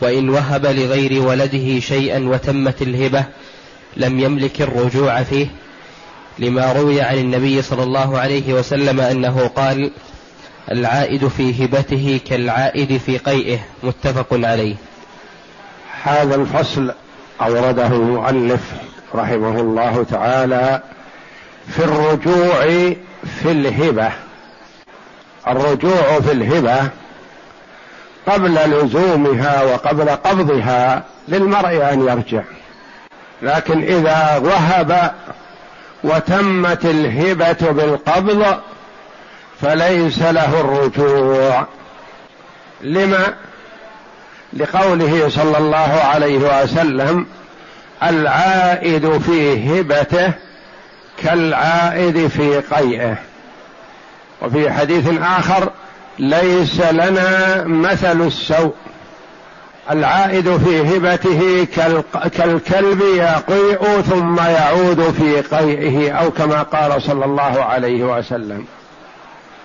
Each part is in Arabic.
وإن وهب لغير ولده شيئا وتمت الهبة لم يملك الرجوع فيه لما روي عن النبي صلى الله عليه وسلم أنه قال العائد في هبته كالعائد في قيئه متفق عليه. هذا الفصل أورده المؤلف رحمه الله تعالى في الرجوع في الهبة. الرجوع في الهبة قبل لزومها وقبل قبضها للمرء أن يرجع. لكن إذا وهب وتمت الهبة بالقبض فليس له الرجوع. لما؟ لقوله صلى الله عليه وسلم العائد في هبته كالعائد في قيئه. وفي حديث آخر ليس لنا مثل السوء. العائد في هبته كالكلب يقيء ثم يعود في قيئه أو كما قال صلى الله عليه وسلم.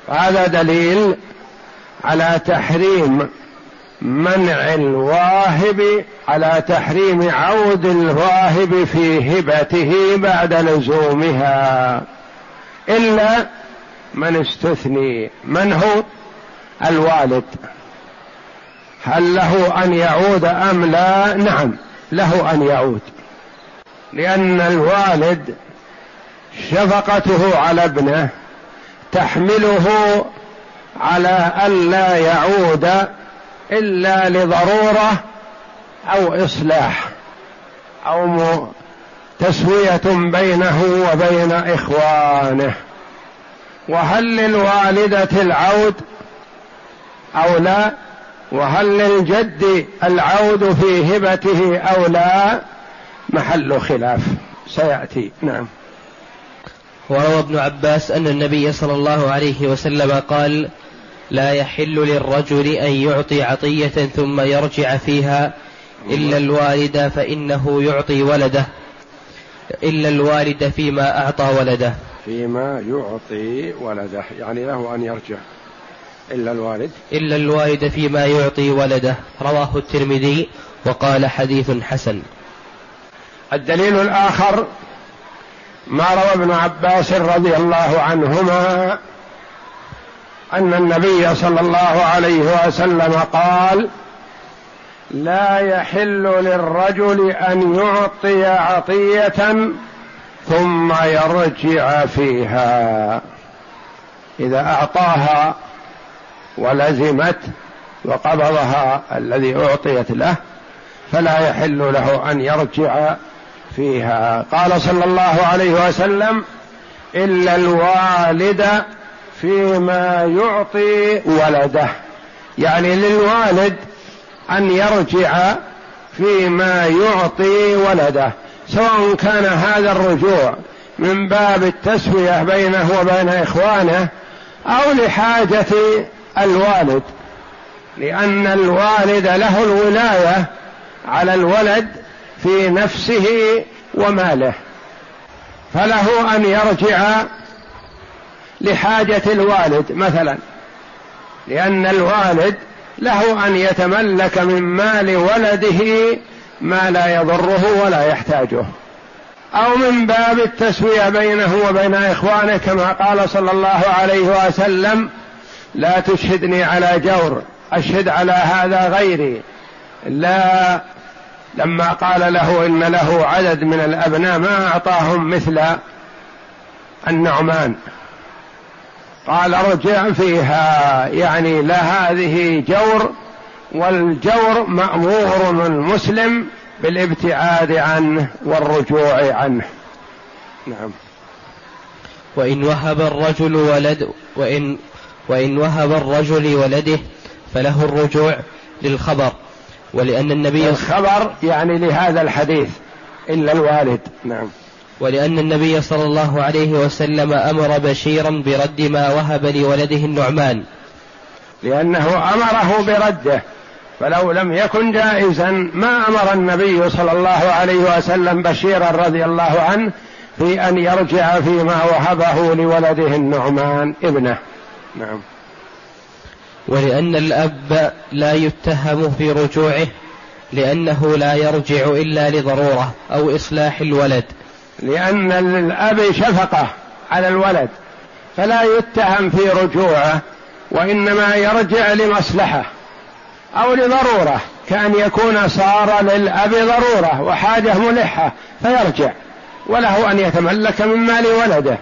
هذا دليل على تحريم منع الواهب على تحريم عود الواهب في هبته بعد لزومها. إلا من استثني من هو؟ الوالد. هل له أن يعود أم لا؟ نعم له أن يعود. لأن الوالد شفقته على ابنه تحمله على الا يعود إلا لضرورة أو إصلاح أو تسوية بينه وبين إخوانه. وهل للوالدة العود أو لا وهل للجد العود في هبته أو لا؟ محل خلاف. سيأتي. نعم. وروى ابن عباس أن النبي صلى الله عليه وسلم قال لا يحل للرجل أن يعطي عطية ثم يرجع فيها إلا الوالد فإنه يعطي ولده. إلا الوالد فيما أعطى ولده. فيما يعطي ولده يعني له أن يرجع. إلا الوالد. إلا الوالد فيما يعطي ولده. رواه الترمذي وقال حديث حسن. الدليل الآخر ما روى ابن عباس رضي الله عنهما أن النبي صلى الله عليه وسلم قال لا يحل للرجل أن يعطي عطية ثم يرجع فيها. إذا أعطاها ولزمت وقبضها الذي أعطيت له فلا يحل له أن يرجع فيها. قال صلى الله عليه وسلم إلا الوالد فيما يعطي ولده. يعني للوالد أن يرجع فيما يعطي ولده. سواء كان هذا الرجوع من باب التسوية بينه وبين إخوانه أو لحاجة الوالد لأن الوالد له الولاية على الولد في نفسه وماله. فله أن يرجع لحاجة الوالد مثلا لأن الوالد له أن يتملك من مال ولده ما لا يضره ولا يحتاجه. أو من باب التسوية بينه وبين إخوانه كما قال صلى الله عليه وسلم لا تشهدني على جور أشهد على هذا غيري. لا لما قال له إن له عدد من الأبناء ما أعطاهم مثل النعمان. قال ارجع فيها يعني لا هذه جور والجور مأمور المسلم بالابتعاد عنه والرجوع عنه. نعم. وإن وهب الرجل ولد وإن وإن وهب الرجل ولده فله الرجوع للخبر ولأن النبي الخبر يعني لهذا الحديث إلا الوالد. نعم. ولأن النبي صلى الله عليه وسلم أمر بشيرا برد ما وهب لولده النعمان. لأنه أمره برده فلو لم يكن جائزا ما أمر النبي صلى الله عليه وسلم بشيرا رضي الله عنه في أن يرجع فيما وهبه لولده النعمان ابنه. نعم. ولأن الأب لا يتهم في رجوعه لأنه لا يرجع إلا لضرورة أو إصلاح الولد. لأن للأب شفقة على الولد فلا يتهم في رجوعه وإنما يرجع لمصلحة أو لضرورة كأن يكون صار للأب ضرورة وحاجة ملحة فيرجع وله أن يتملك من مال ولده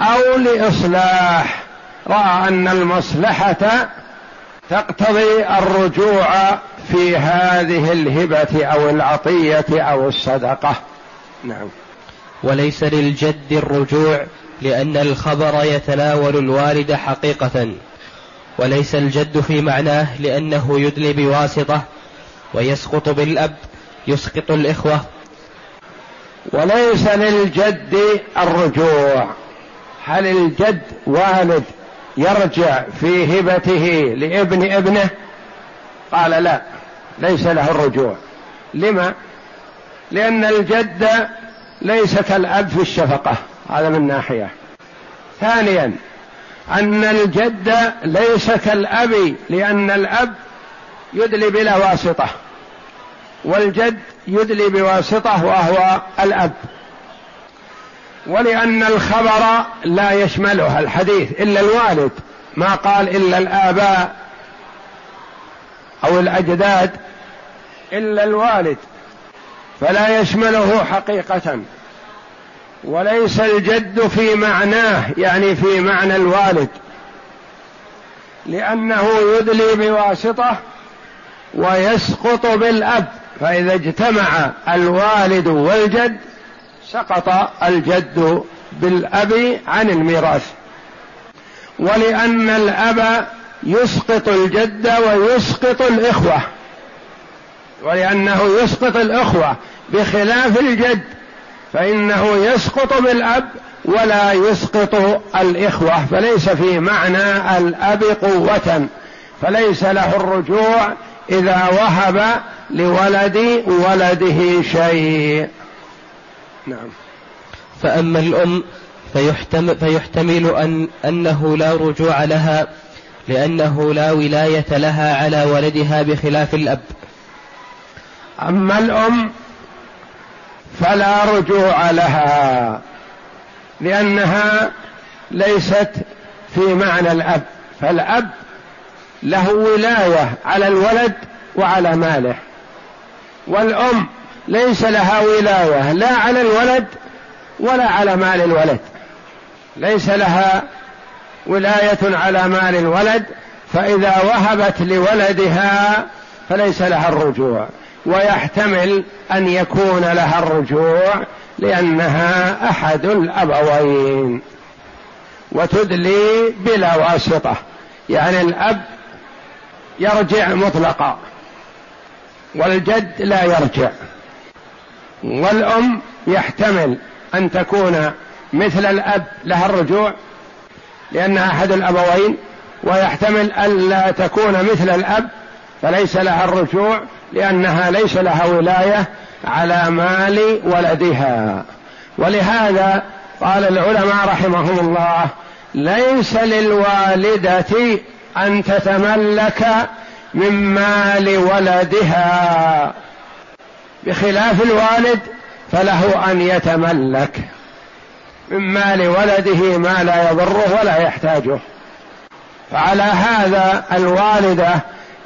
أو لإصلاح رأى أن المصلحة تقتضي الرجوع في هذه الهبة أو العطية أو الصدقة. نعم. وليس للجد الرجوع لأن الخبر يتناول الوالد حقيقة. وليس الجد في معناه لأنه يدلي بواسطة ويسقط بالأب يسقط الإخوة. وليس للجد الرجوع. هل الجد والد يرجع في هبته لابن ابنه؟ قال لا ليس له الرجوع. لما؟ لأن الجد ليس كالاب في الشفقة هذا من ناحية. ثانيا أن الجد ليس كالأب لأن الأب يدلي بلا واسطة والجد يدلي بواسطة وهو الأب. ولأن الخبر لا يشملها الحديث إلا الوالد ما قال إلا الآباء أو الأجداد إلا الوالد فلا يشمله حقيقة وليس الجد في معناه يعني في معنى الوالد لأنه يدلي بواسطة ويسقط بالأب فإذا اجتمع الوالد والجد سقط الجد بالأب عن الميراث. ولأن الأب يسقط الجد ويسقط الإخوة. ولأنه يسقط الإخوة بخلاف الجد فإنه يسقط بالأب ولا يسقط الإخوة. فليس في معنى الأب قوة فليس له الرجوع إذا وهب لولد ولده شيء. نعم. فأما الأم فيحتمل, فيحتمل أن أنه لا رجوع لها لأنه لا ولاية لها على ولدها بخلاف الأب. أما الأم فلا رجوع لها لأنها ليست في معنى الأب. فالأب له ولاية على الولد وعلى ماله. والأم ليس لها ولايه لا على الولد ولا على مال الولد. ليس لها ولاية على مال الولد فإذا وهبت لولدها فليس لها الرجوع. ويحتمل أن يكون لها الرجوع لأنها أحد الأبوين. وتدلي بلا واسطة يعني الأب يرجع مطلقا والجد لا يرجع. والأم يحتمل أن تكون مثل الأب لها الرجوع لأنها أحد الأبوين ويحتمل ألا تكون مثل الأب فليس لها الرجوع لأنها ليس لها ولاية على مال ولدها. ولهذا قال العلماء رحمهم الله ليس للوالدة أن تتملك من مال ولدها. بخلاف الوالد فله أن يتملك من مال ولده ما لا يضره ولا يحتاجه. فعلى هذا الوالدة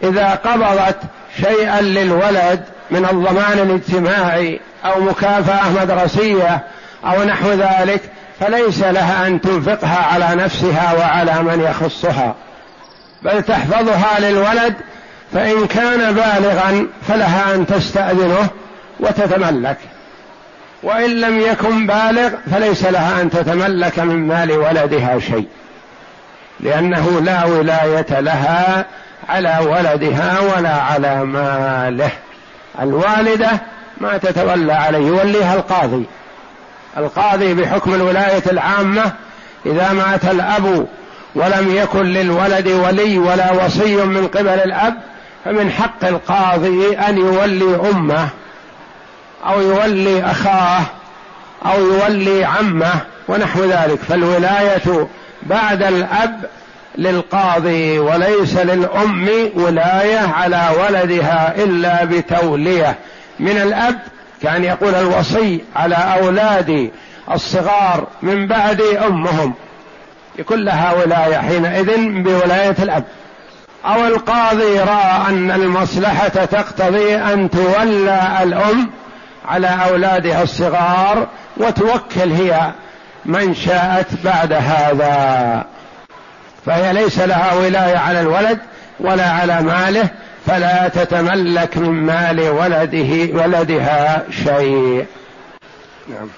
إذا قبضت شيئا للولد من الضمان الاجتماعي أو مكافأة مدرسية أو نحو ذلك فليس لها أن تنفقها على نفسها وعلى من يخصها. بل تحفظها للولد فإن كان بالغا فلها أن تستأذنه وتتملك. وإن لم يكن بالغ فليس لها أن تتملك من مال ولدها شيء. لأنه لا ولاية لها على ولدها ولا على ماله. الوالدة ما تتولى عليه يوليها القاضي. القاضي بحكم الولاية العامة إذا مات الأب ولم يكن للولد ولي ولا وصي من قبل الأب فمن حق القاضي أن يولي أمه. أو يولي أخاه أو يولي عمه ونحو ذلك. فالولاية بعد الأب للقاضي وليس للأم ولاية على ولدها إلا بتولية. من الأب كان يقول الوصي على أولاد الصغار من بعد أمهم. يكون لها ولاية حينئذ بولاية الأب. أو القاضي رأى أن المصلحة تقتضي أن تولى الأم على أولادها الصغار وتوكل هي من شاءت بعد هذا. فهي ليس لها ولاية على الولد ولا على ماله فلا تتملك من مال ولده ولدها شيء. نعم.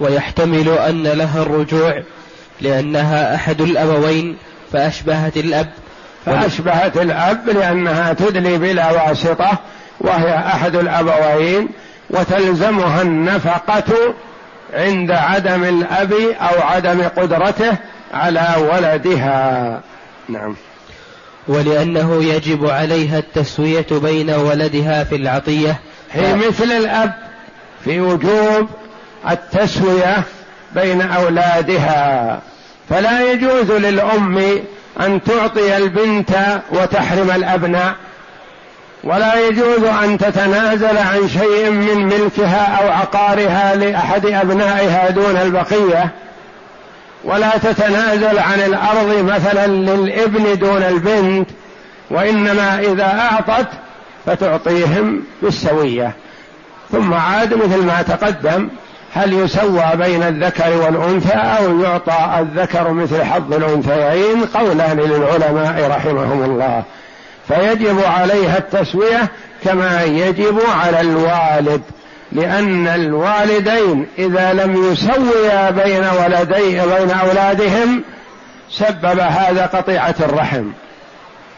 ويحتمل أن لها الرجوع لأنها أحد الأبوين فأشبهت الأب. فأشبهت الأب لأنها تدلي بلا واسطة وهي أحد الأبوين. وتلزمها النفقة عند عدم الأب أو عدم قدرته على ولدها. نعم. ولأنه يجب عليها التسوية بين ولدها في العطية. هي مثل الأب في وجوب التسوية بين أولادها. فلا يجوز للأم أن تعطي البنت وتحرم الأبناء ولا يجوز أن تتنازل عن شيء من ملكها أو عقارها لأحد أبنائها دون البقية ولا تتنازل عن الأرض مثلا للإبن دون البنت وإنما إذا أعطت فتعطيهم بالسوية. ثم عاد مثل ما تقدم هل يسوى بين الذكر والأنثى أو يعطى الذكر مثل حظ الأنثيين؟ قولان للعلماء رحمهم الله. فيجب عليها التسوية كما يجب على الوالد لأن الوالدين إذا لم يسويا بين ولدي بين أولادهم سبب هذا قطيعة الرحم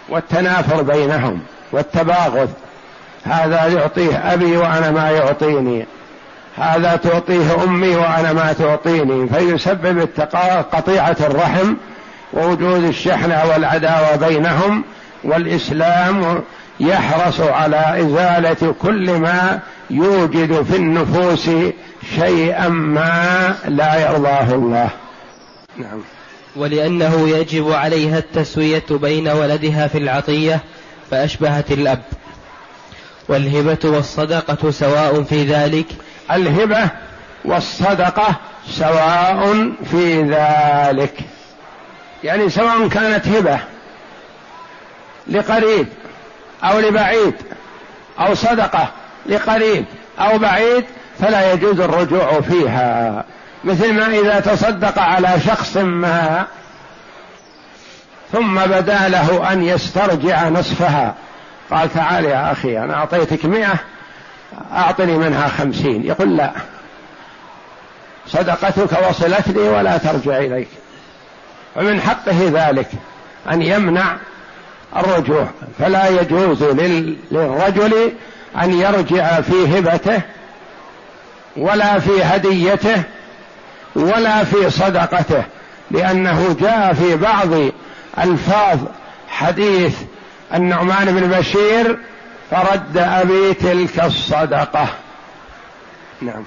والتنافر بينهم والتباغض. هذا يعطيه أبي وأنا ما يعطيني هذا تعطيه أمي وأنا ما تعطيني فيسبب قطيعة الرحم ووجود الشحنة والعداوة بينهم والإسلام يحرص على إزالة كل ما يوجد في النفوس شيئا ما لا يرضاه الله. نعم. ولأنه يجب عليها التسوية بين ولدها في العطية فأشبهت الأب. والهبة والصدقة سواء في ذلك. الهبة والصدقة سواء في ذلك. يعني سواء كانت هبة لقريب أو لبعيد أو صدقة لقريب أو بعيد فلا يجوز الرجوع فيها. مثل ما إذا تصدق على شخص ما ثم بدا له أن يسترجع نصفها. قال تعال يا أخي أنا أعطيتك مئة أعطني منها خمسين. يقول لا صدقتك وصلتني ولا ترجع إليك. ومن حقه ذلك أن يمنع الرجوع فلا يجوز للرجل أن يرجع في هبته ولا في هديته ولا في صدقته لأنه جاء في بعض ألفاظ حديث النعمان بن بشير فرد أبي تلك الصدقة. نعم.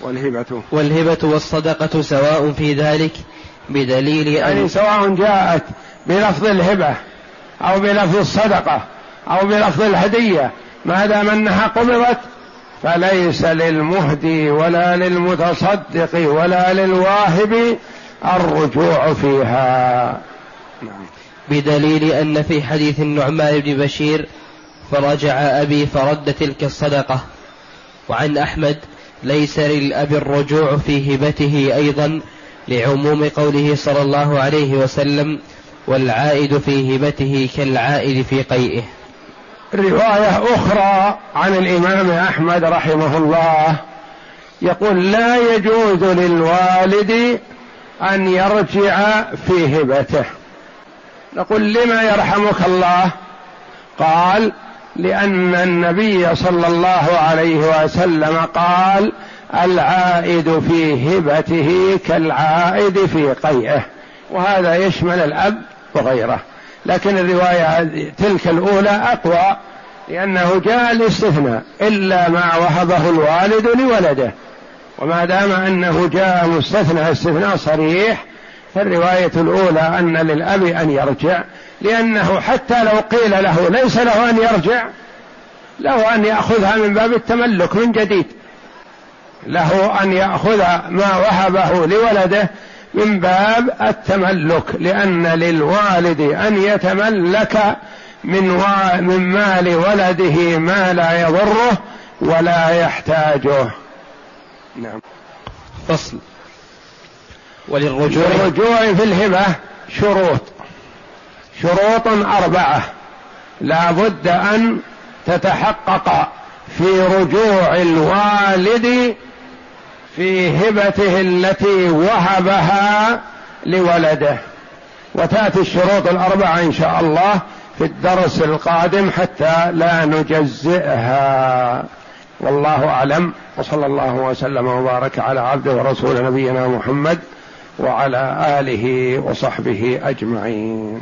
والهبة. والهبة والصدقة سواء في ذلك بدليل يعني سواء جاءت بلفظ الهبة أو بلفظ الصدقة أو بلفظ الهدية ما دام أنها قبضت فليس للمهدي ولا للمتصدق ولا للواهب الرجوع فيها نعم. بدليل أن في حديث النعمان بن بشير فرجع أبي فرد تلك الصدقة وعن أحمد ليس للأب الرجوع في هبته أيضا لعموم قوله صلى الله عليه وسلم والعائد في هبته كالعائد في قيئه. رواية أخرى عن الإمام أحمد رحمه الله يقول لا يجوز للوالد أن يرجع في هبته. نقول لما يرحمك الله؟ قال لأن النبي صلى الله عليه وسلم قال العائد في هبته كالعائد في قيئه وهذا يشمل الأب وغيره. لكن الرواية تلك الأولى أقوى لأنه جاء الاستثناء إلا ما وهبه الوالد لولده. وما دام أنه جاء مستثنى استثناء صريح فالرواية الأولى أن للأب أن يرجع لأنه حتى لو قيل له ليس له أن يرجع له أن يأخذها من باب التملك من جديد. له أن يأخذ ما وهبه لولده من باب التملك لأن للوالد أن يتملك من و... من مال ولده ما لا يضره ولا يحتاجه. نعم. فصل. وللرجوع. للرجوع في الهبة شروط. شروط أربعة. لا بد أن تتحقق في رجوع الوالد في هبته التي وهبها لولده. وتأتي الشروط الأربعة إن شاء الله في الدرس القادم حتى لا نجزئها. والله أعلم. وصلى الله وسلم وبارك على عبده ورسول نبينا محمد وعلى آله وصحبه أجمعين.